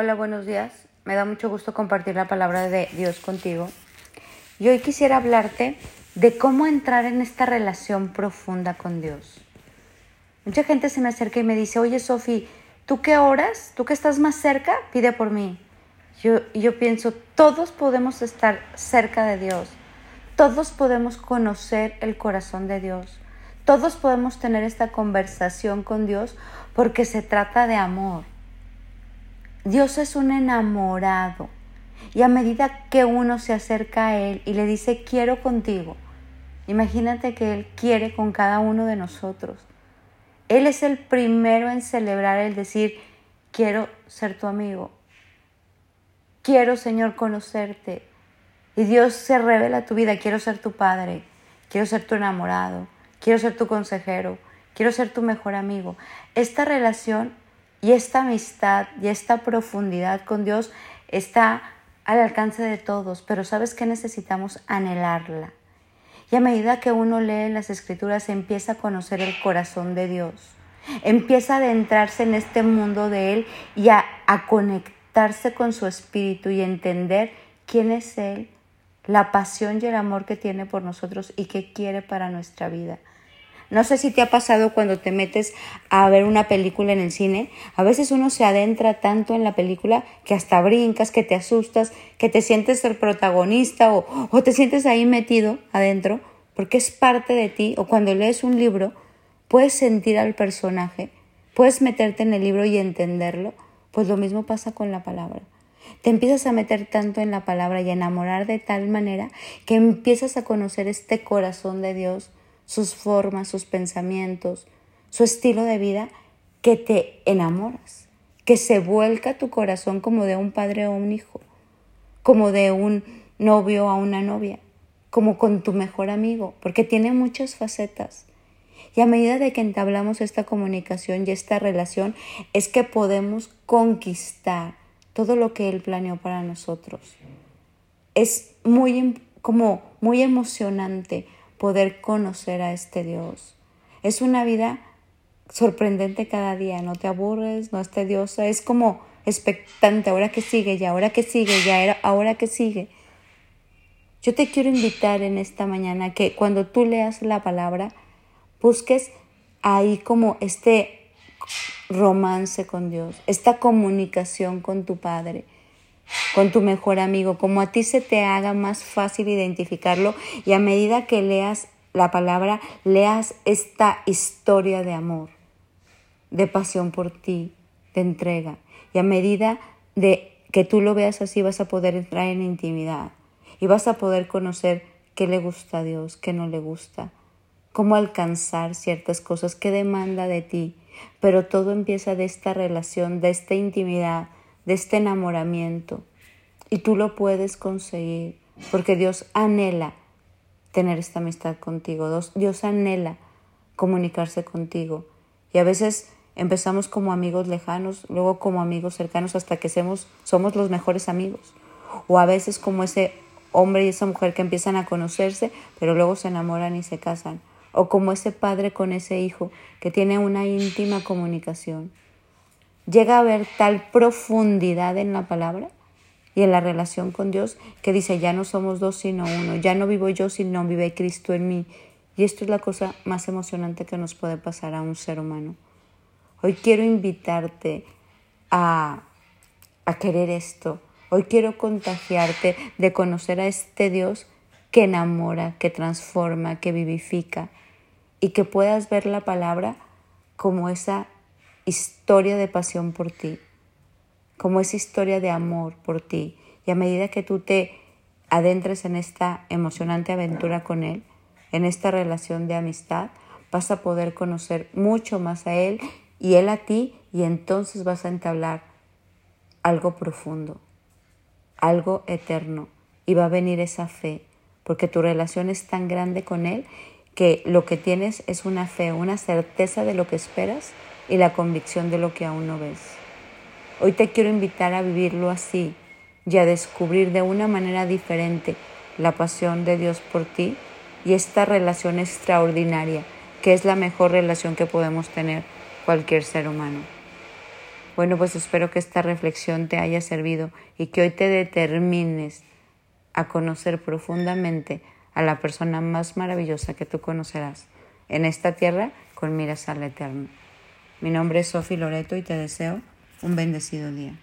Hola, buenos días. Me da mucho gusto compartir la palabra de Dios contigo. Y hoy quisiera hablarte de cómo entrar en esta relación profunda con Dios. Mucha gente se me acerca y me dice, oye Sofi, ¿tú qué oras? ¿Tú que estás más cerca? Pide por mí. Yo, yo pienso, todos podemos estar cerca de Dios. Todos podemos conocer el corazón de Dios. Todos podemos tener esta conversación con Dios porque se trata de amor. Dios es un enamorado y a medida que uno se acerca a Él y le dice quiero contigo, imagínate que Él quiere con cada uno de nosotros. Él es el primero en celebrar el decir quiero ser tu amigo, quiero Señor conocerte. Y Dios se revela tu vida, quiero ser tu padre, quiero ser tu enamorado, quiero ser tu consejero, quiero ser tu mejor amigo. Esta relación y esta amistad y esta profundidad con Dios está al alcance de todos, pero sabes que necesitamos anhelarla. Y a medida que uno lee las escrituras empieza a conocer el corazón de Dios, empieza a adentrarse en este mundo de Él y a, a conectarse con su espíritu y entender quién es Él, la pasión y el amor que tiene por nosotros y que quiere para nuestra vida. No sé si te ha pasado cuando te metes a ver una película en el cine. A veces uno se adentra tanto en la película que hasta brincas, que te asustas, que te sientes el protagonista o, o te sientes ahí metido adentro porque es parte de ti. O cuando lees un libro, puedes sentir al personaje, puedes meterte en el libro y entenderlo. Pues lo mismo pasa con la palabra. Te empiezas a meter tanto en la palabra y a enamorar de tal manera que empiezas a conocer este corazón de Dios sus formas, sus pensamientos, su estilo de vida, que te enamoras, que se vuelca tu corazón como de un padre o un hijo, como de un novio a una novia, como con tu mejor amigo, porque tiene muchas facetas. Y a medida de que entablamos esta comunicación y esta relación, es que podemos conquistar todo lo que Él planeó para nosotros. Es muy, como muy emocionante poder conocer a este Dios. Es una vida sorprendente cada día, no te aburres, no es tediosa, es como expectante, ahora que sigue, ya, ahora que sigue, ya, ahora que sigue. Yo te quiero invitar en esta mañana que cuando tú leas la palabra, busques ahí como este romance con Dios, esta comunicación con tu Padre con tu mejor amigo, como a ti se te haga más fácil identificarlo y a medida que leas la palabra, leas esta historia de amor, de pasión por ti, de entrega. Y a medida de que tú lo veas así vas a poder entrar en intimidad y vas a poder conocer qué le gusta a Dios, qué no le gusta, cómo alcanzar ciertas cosas, qué demanda de ti. Pero todo empieza de esta relación, de esta intimidad, de este enamoramiento. Y tú lo puedes conseguir porque Dios anhela tener esta amistad contigo. Dios, anhela comunicarse contigo. Y a veces empezamos como amigos lejanos, luego como amigos cercanos hasta que somos, somos los mejores amigos. O a veces como ese hombre y esa mujer que empiezan a conocerse, pero luego se enamoran y se casan. O como ese padre con ese hijo que tiene una íntima comunicación llega a haber tal profundidad en la palabra y en la relación con Dios que dice, ya no somos dos sino uno, ya no vivo yo sino vive Cristo en mí. Y esto es la cosa más emocionante que nos puede pasar a un ser humano. Hoy quiero invitarte a, a querer esto. Hoy quiero contagiarte de conocer a este Dios que enamora, que transforma, que vivifica y que puedas ver la palabra como esa historia de pasión por ti, como esa historia de amor por ti. Y a medida que tú te adentres en esta emocionante aventura con Él, en esta relación de amistad, vas a poder conocer mucho más a Él y Él a ti y entonces vas a entablar algo profundo, algo eterno y va a venir esa fe, porque tu relación es tan grande con Él que lo que tienes es una fe, una certeza de lo que esperas y la convicción de lo que aún no ves. Hoy te quiero invitar a vivirlo así y a descubrir de una manera diferente la pasión de Dios por ti y esta relación extraordinaria que es la mejor relación que podemos tener cualquier ser humano. Bueno, pues espero que esta reflexión te haya servido y que hoy te determines a conocer profundamente a la persona más maravillosa que tú conocerás en esta tierra con miras al eterno. Mi nombre es Sofi Loreto y te deseo un bendecido día.